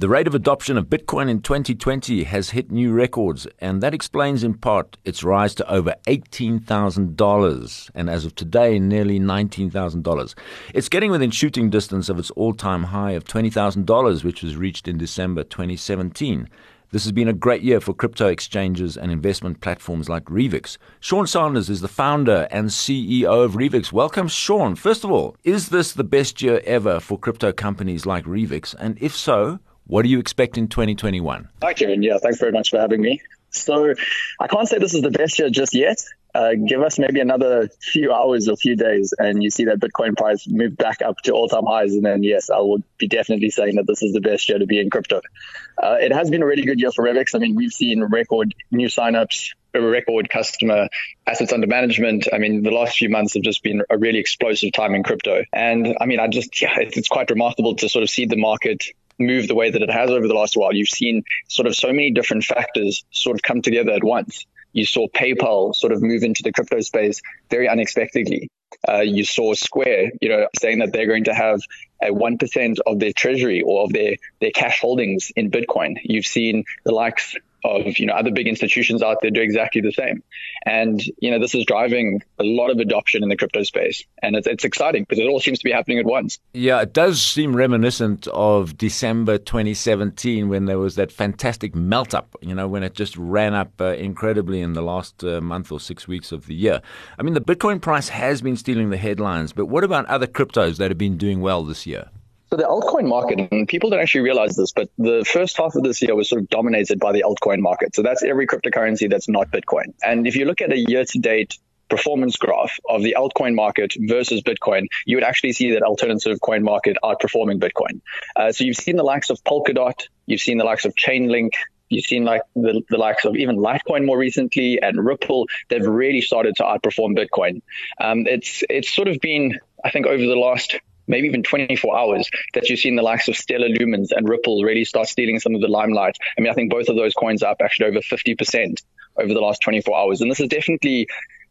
The rate of adoption of Bitcoin in 2020 has hit new records, and that explains in part its rise to over $18,000, and as of today, nearly $19,000. It's getting within shooting distance of its all time high of $20,000, which was reached in December 2017. This has been a great year for crypto exchanges and investment platforms like Revix. Sean Sanders is the founder and CEO of Revix. Welcome, Sean. First of all, is this the best year ever for crypto companies like Revix? And if so, what do you expect in 2021? Hi, Kevin. Yeah, thanks very much for having me. So I can't say this is the best year just yet. Uh, give us maybe another few hours or few days, and you see that Bitcoin price move back up to all-time highs, and then yes, I would be definitely saying that this is the best year to be in crypto. Uh, it has been a really good year for Revix. I mean, we've seen record new signups, record customer assets under management. I mean, the last few months have just been a really explosive time in crypto, and I mean, I just yeah, it's quite remarkable to sort of see the market move the way that it has over the last while. You've seen sort of so many different factors sort of come together at once. You saw PayPal sort of move into the crypto space very unexpectedly. Uh, you saw Square, you know, saying that they're going to have a 1% of their treasury or of their, their cash holdings in Bitcoin. You've seen the likes of you know other big institutions out there do exactly the same. And you know this is driving a lot of adoption in the crypto space. And it's, it's exciting because it all seems to be happening at once. Yeah it does seem reminiscent of december 2017 when there was that fantastic melt up you know when it just ran up uh, incredibly in the last uh, month or six weeks of the year. I mean the bitcoin price has been stealing the headlines but what about other cryptos that have been doing well this year so the altcoin market, and people don't actually realize this, but the first half of this year was sort of dominated by the altcoin market. So that's every cryptocurrency that's not Bitcoin. And if you look at a year to date performance graph of the altcoin market versus Bitcoin, you would actually see that alternative coin market outperforming Bitcoin. Uh, so you've seen the likes of Polkadot, you've seen the likes of Chainlink, You've seen like the, the likes of even Litecoin more recently and Ripple. They've really started to outperform Bitcoin. Um, it's it's sort of been I think over the last maybe even 24 hours that you've seen the likes of Stellar Lumens and Ripple really start stealing some of the limelight. I mean, I think both of those coins are up actually over 50% over the last 24 hours. And this is definitely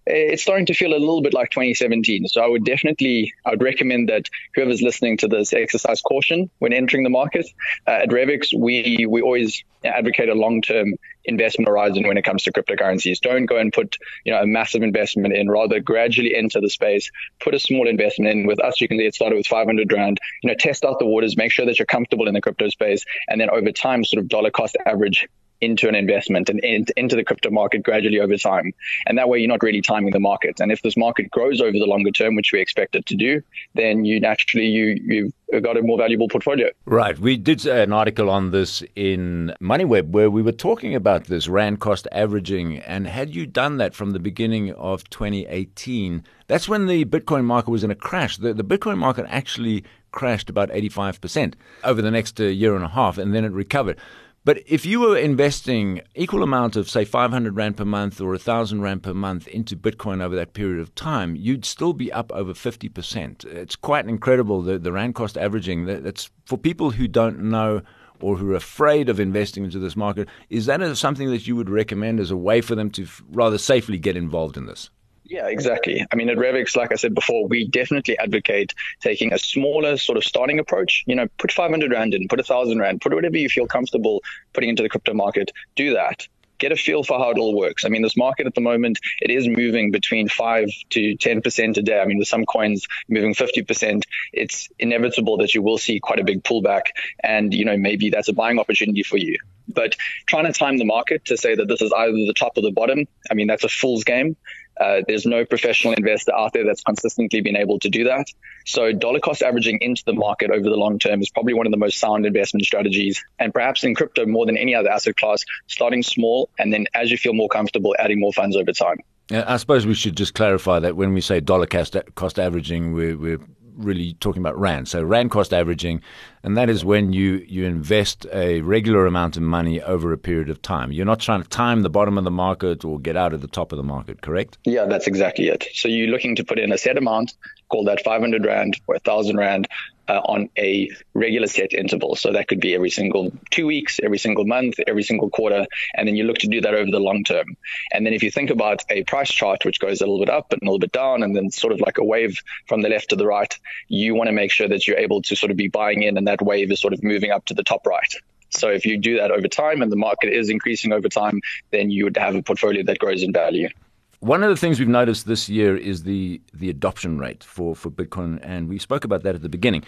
it's starting to feel a little bit like 2017. So I would definitely, I would recommend that whoever's listening to this exercise caution when entering the market. Uh, at Revix, we, we always advocate a long-term investment horizon when it comes to cryptocurrencies. Don't go and put, you know, a massive investment in, rather gradually enter the space, put a small investment in. With us, you can get started with 500 Rand, you know, test out the waters, make sure that you're comfortable in the crypto space. And then over time, sort of dollar cost average into an investment and into the crypto market gradually over time. And that way you're not really timing the market. And if this market grows over the longer term, which we expect it to do, then you naturally, you, you've got a more valuable portfolio. Right. We did an article on this in MoneyWeb where we were talking about this RAND cost averaging. And had you done that from the beginning of 2018, that's when the Bitcoin market was in a crash. The, the Bitcoin market actually crashed about 85% over the next uh, year and a half, and then it recovered. But if you were investing equal amount of say 500 rand per month or 1000 rand per month into Bitcoin over that period of time, you'd still be up over 50%. It's quite incredible the the rand cost averaging that's for people who don't know or who are afraid of investing into this market, is that something that you would recommend as a way for them to rather safely get involved in this? Yeah, exactly. I mean, at Revix, like I said before, we definitely advocate taking a smaller sort of starting approach. You know, put 500 Rand in, put a thousand Rand, put whatever you feel comfortable putting into the crypto market. Do that. Get a feel for how it all works. I mean, this market at the moment, it is moving between five to 10% a day. I mean, with some coins moving 50%, it's inevitable that you will see quite a big pullback. And, you know, maybe that's a buying opportunity for you. But trying to time the market to say that this is either the top or the bottom, I mean, that's a fool's game. Uh, there's no professional investor out there that's consistently been able to do that. So dollar cost averaging into the market over the long term is probably one of the most sound investment strategies. And perhaps in crypto more than any other asset class, starting small and then as you feel more comfortable, adding more funds over time. I suppose we should just clarify that when we say dollar cost, cost averaging, we're, we're really talking about rand. So rand cost averaging, and that is when you you invest a regular amount of money over a period of time. You're not trying to time the bottom of the market or get out of the top of the market, correct? Yeah, that's exactly it. So you're looking to put in a set amount, call that 500 rand or 1,000 rand, uh, on a regular set interval. So that could be every single two weeks, every single month, every single quarter. And then you look to do that over the long term. And then if you think about a price chart, which goes a little bit up and a little bit down, and then sort of like a wave from the left to the right, you want to make sure that you're able to sort of be buying in and that wave is sort of moving up to the top right. So if you do that over time and the market is increasing over time, then you would have a portfolio that grows in value. One of the things we've noticed this year is the the adoption rate for, for Bitcoin, and we spoke about that at the beginning.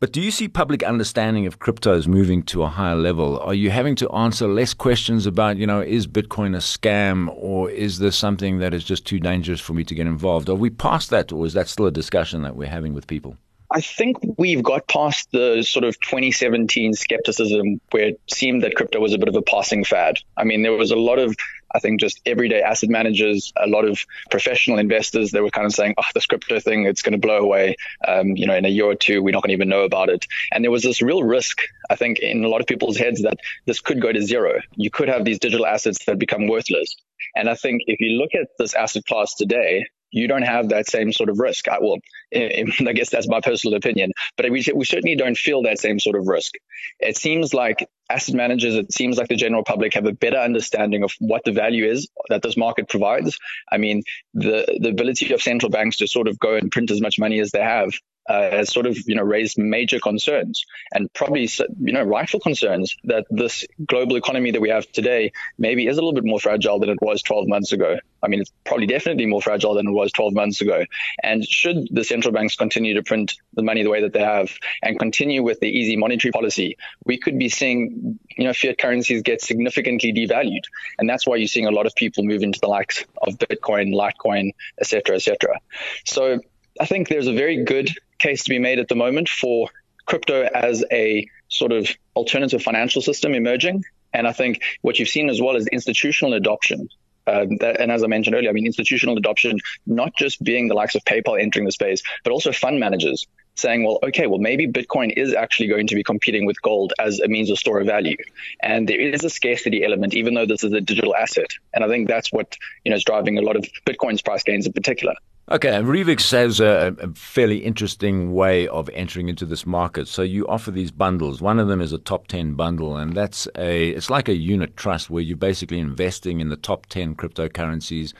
But do you see public understanding of cryptos moving to a higher level? Are you having to answer less questions about, you know, is Bitcoin a scam or is this something that is just too dangerous for me to get involved? Are we past that or is that still a discussion that we're having with people? I think we've got past the sort of 2017 skepticism where it seemed that crypto was a bit of a passing fad. I mean, there was a lot of I think just everyday asset managers, a lot of professional investors, they were kind of saying, oh, this crypto thing, it's going to blow away. Um, you know, in a year or two, we're not going to even know about it. And there was this real risk, I think, in a lot of people's heads that this could go to zero. You could have these digital assets that become worthless. And I think if you look at this asset class today, you don't have that same sort of risk. I, well, I guess that's my personal opinion, but we, we certainly don't feel that same sort of risk. It seems like asset managers, it seems like the general public have a better understanding of what the value is that this market provides. I mean, the, the ability of central banks to sort of go and print as much money as they have uh, has sort of you know raised major concerns and probably you know rightful concerns that this global economy that we have today maybe is a little bit more fragile than it was 12 months ago. I mean, it's probably definitely more fragile than it was 12 months ago. And should the central banks continue to print the money the way that they have and continue with the easy monetary policy, we could be seeing you know fiat currencies get significantly devalued, and that's why you're seeing a lot of people move into the likes of Bitcoin, Litecoin, etc., etc. So I think there's a very good case to be made at the moment for crypto as a sort of alternative financial system emerging. And I think what you've seen as well is institutional adoption. Uh, that, and as I mentioned earlier, I mean, institutional adoption, not just being the likes of PayPal entering the space, but also fund managers saying, well, okay, well, maybe Bitcoin is actually going to be competing with gold as a means of store of value. And there is a scarcity element, even though this is a digital asset. And I think that's what, you know, is driving a lot of Bitcoin's price gains in particular. Okay, Revix has a, a, fairly interesting way of entering into this market. So you offer these bundles. One of them is a top 10 bundle, and that's a it's like a unit trust where you're basically investing in the top 10 cryptocurrencies,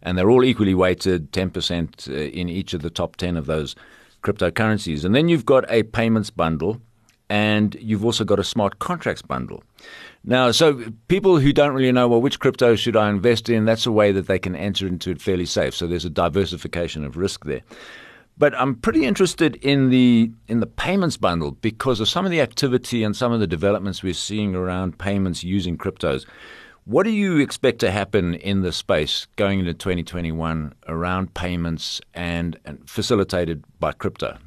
and they're all equally weighted, 10% uh, in each of the top 10 of those cryptocurrencies. And then you've got a payments bundle, and you've also got a smart contracts bundle. Now, so people who don't really know, well, which crypto should I invest in, that's a way that they can enter into it fairly safe. So there's a diversification of risk there. But I'm pretty interested in the in the payments bundle because of some of the activity and some of the developments we're seeing around payments using cryptos. What do you expect to happen in the space going into 2021 around payments and, and facilitated by crypto?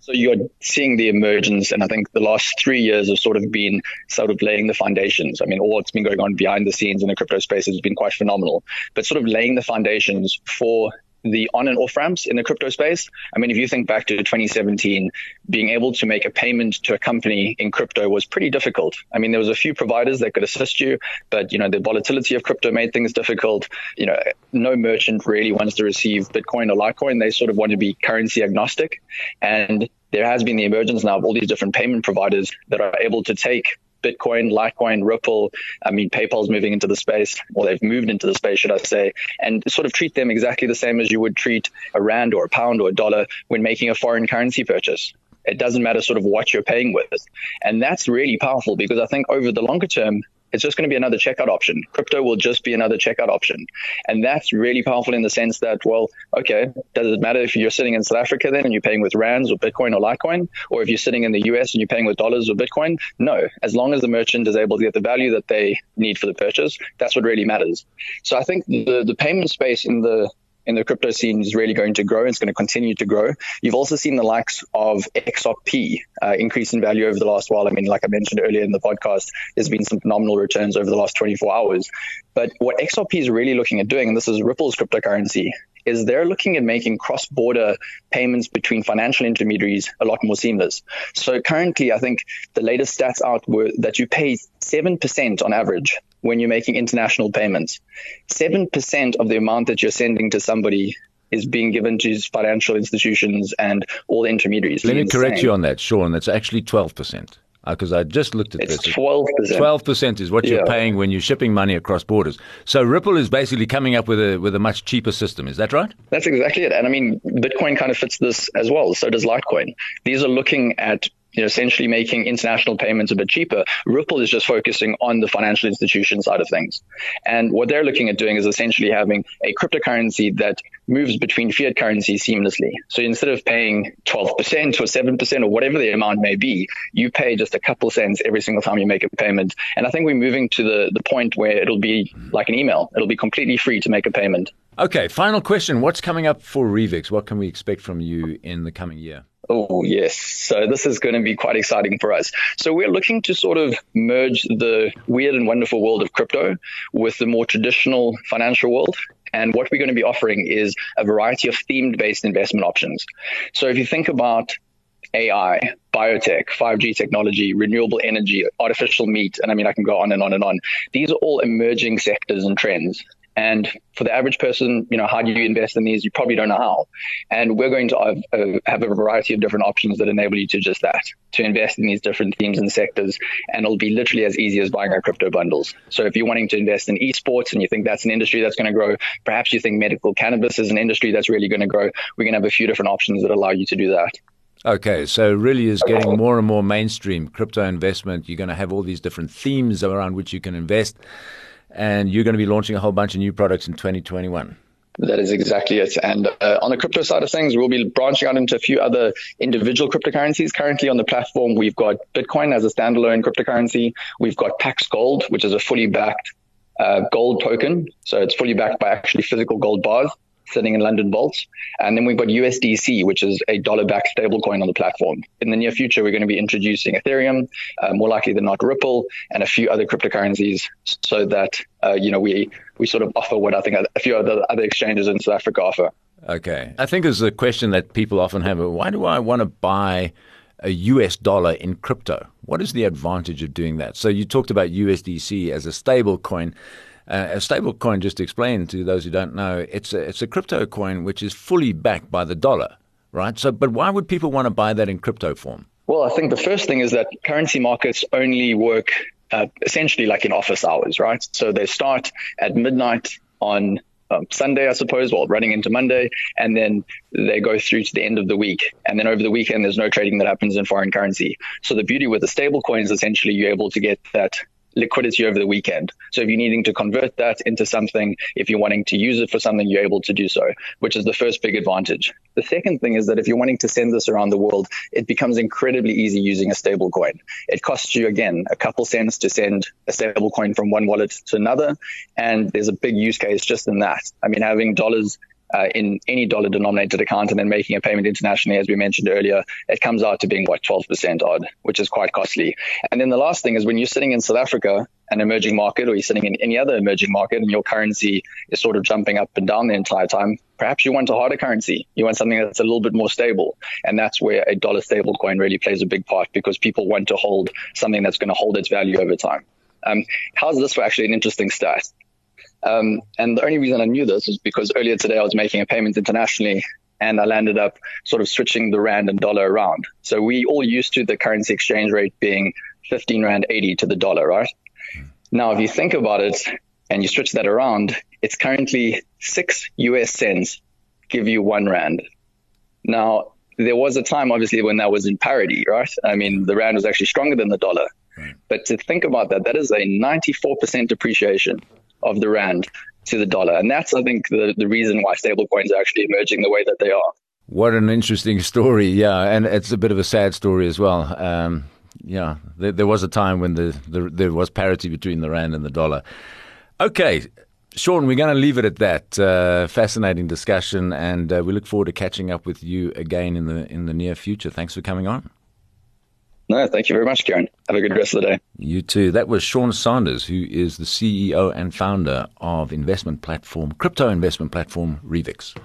So you're seeing the emergence, and I think the last three years have sort of been sort of laying the foundations. I mean, all that's been going on behind the scenes in the crypto space has been quite phenomenal, but sort of laying the foundations for the on and off ramps in the crypto space. I mean, if you think back to 2017, being able to make a payment to a company in crypto was pretty difficult. I mean, there was a few providers that could assist you, but you know, the volatility of crypto made things difficult. You know, no merchant really wants to receive Bitcoin or Litecoin. They sort of want to be currency agnostic. And there has been the emergence now of all these different payment providers that are able to take Bitcoin, Litecoin, Ripple. I mean, PayPal's moving into the space, or they've moved into the space, should I say, and sort of treat them exactly the same as you would treat a rand or a pound or a dollar when making a foreign currency purchase. It doesn't matter sort of what you're paying with. And that's really powerful because I think over the longer term, it's just going to be another checkout option. Crypto will just be another checkout option. And that's really powerful in the sense that, well, okay, does it matter if you're sitting in South Africa then and you're paying with rands or Bitcoin or Litecoin, or if you're sitting in the US and you're paying with dollars or Bitcoin? No, as long as the merchant is able to get the value that they need for the purchase, that's what really matters. So I think the, the payment space in the in the crypto scene is really going to grow. It's going to continue to grow. You've also seen the likes of XRP uh, increase in value over the last while. I mean, like I mentioned earlier in the podcast, there's been some phenomenal returns over the last 24 hours. But what XRP is really looking at doing, and this is Ripple's cryptocurrency, is they're looking at making cross-border payments between financial intermediaries a lot more seamless. So currently, I think the latest stats out were that you pay 7% on average when you're making international payments. 7% of the amount that you're sending to somebody is being given to financial institutions and all the intermediaries. Let me correct you on that, Sean. That's actually 12% because uh, I just looked at it's this. Twelve percent. Twelve percent is what yeah. you're paying when you're shipping money across borders. So Ripple is basically coming up with a with a much cheaper system. Is that right? That's exactly it. And I mean, Bitcoin kind of fits this as well. So does Litecoin. These are looking at you know, essentially making international payments a bit cheaper. Ripple is just focusing on the financial institution side of things. And what they're looking at doing is essentially having a cryptocurrency that moves between fiat currencies seamlessly. So instead of paying 12% or 7% or whatever the amount may be, you pay just a couple cents every single time you make a payment. And I think we're moving to the, the point where it'll be like an email. It'll be completely free to make a payment. Okay, final question. What's coming up for Revix? What can we expect from you in the coming year? Oh, yes. So this is going to be quite exciting for us. So we're looking to sort of merge the weird and wonderful world of crypto with the more traditional financial world. And what we're going to be offering is a variety of themed based investment options. So if you think about AI, biotech, 5G technology, renewable energy, artificial meat, and I mean, I can go on and on and on. These are all emerging sectors and trends. And for the average person, you know, how do you invest in these? You probably don't know how. And we're going to have, uh, have, a variety of different options that enable you to just that, to invest in these different themes and sectors. And it'll be literally as easy as buying our crypto bundles. So if you're wanting to invest in esports and you think that's an industry that's going to grow, perhaps you think medical cannabis is an industry that's really going to grow, we're going to have a few different options that allow you to do that. Okay, so really is getting more and more mainstream crypto investment. You're going to have all these different themes around which you can invest and you're going to be launching a whole bunch of new products in 2021. That is exactly it. And uh, on the crypto side of things, we'll be branching out into a few other individual cryptocurrencies. Currently on the platform, we've got Bitcoin as a standalone cryptocurrency. We've got Pax Gold, which is a fully backed uh, gold token. So it's fully backed by actually physical gold bars sitting in London vaults. And then we've got USDC, which is a dollar backed stablecoin on the platform. In the near future, we're going to be introducing Ethereum, uh, more likely than not Ripple, and a few other cryptocurrencies so that, uh, you know, we, we sort of offer what I think a few other, other exchanges in South Africa offer. Okay. I think it's a question that people often have. Why do I want to buy a US dollar in crypto? What is the advantage of doing that? So you talked about USDC as a stable coin. Uh, a stable coin, just to explain to those who don't know, it's a, it's a crypto coin which is fully backed by the dollar, right? So, but why would people want to buy that in crypto form? Well, I think the first thing is that currency markets only work uh, essentially like in office hours, right? So they start at midnight on um, Sunday, I suppose, well, running into Monday, and then they go through to the end of the week. And then over the weekend, there's no trading that happens in foreign currency. So the beauty with the stable coins, essentially, you're able to get that liquidity over the weekend. So if you're needing to convert that into something, if you're wanting to use it for something, you're able to do so, which is the first big advantage. The second thing is that if you're wanting to send this around the world, it becomes incredibly easy using a stable coin. It costs you again a couple cents to send a stable coin from one wallet to another. And there's a big use case just in that. I mean, having dollars uh, in any dollar denominated account and then making a payment internationally, as we mentioned earlier, it comes out to being what 12% odd, which is quite costly. And then the last thing is when you're sitting in South Africa, an emerging market, or you're sitting in any other emerging market and your currency is sort of jumping up and down the entire time, perhaps you want a harder currency. You want something that's a little bit more stable. And that's where a dollar stable coin really plays a big part because people want to hold something that's going to hold its value over time. Um, how's this for actually an interesting stat? Um, and the only reason I knew this is because earlier today I was making a payment internationally and I landed up sort of switching the rand and dollar around. So we all used to the currency exchange rate being 15 rand 80 to the dollar, right? Now, if you think about it and you switch that around, it's currently six US cents give you one rand. Now, there was a time, obviously, when that was in parity, right? I mean, the rand was actually stronger than the dollar. But to think about that, that is a 94% depreciation of the rand to the dollar. And that's, I think, the, the reason why stablecoins are actually emerging the way that they are. What an interesting story. Yeah. And it's a bit of a sad story as well. Um, yeah. There, there, was a time when the, the, there was parity between the rand and the dollar. Okay. Sean, we're going to leave it at that. Uh, fascinating discussion, and uh, we look forward to catching up with you again in the in the near future. Thanks for coming on. No, thank you very much, Karen. Have a good rest of the day. You too. That was Sean Sanders, who is the CEO and founder of investment platform, crypto investment platform Revix.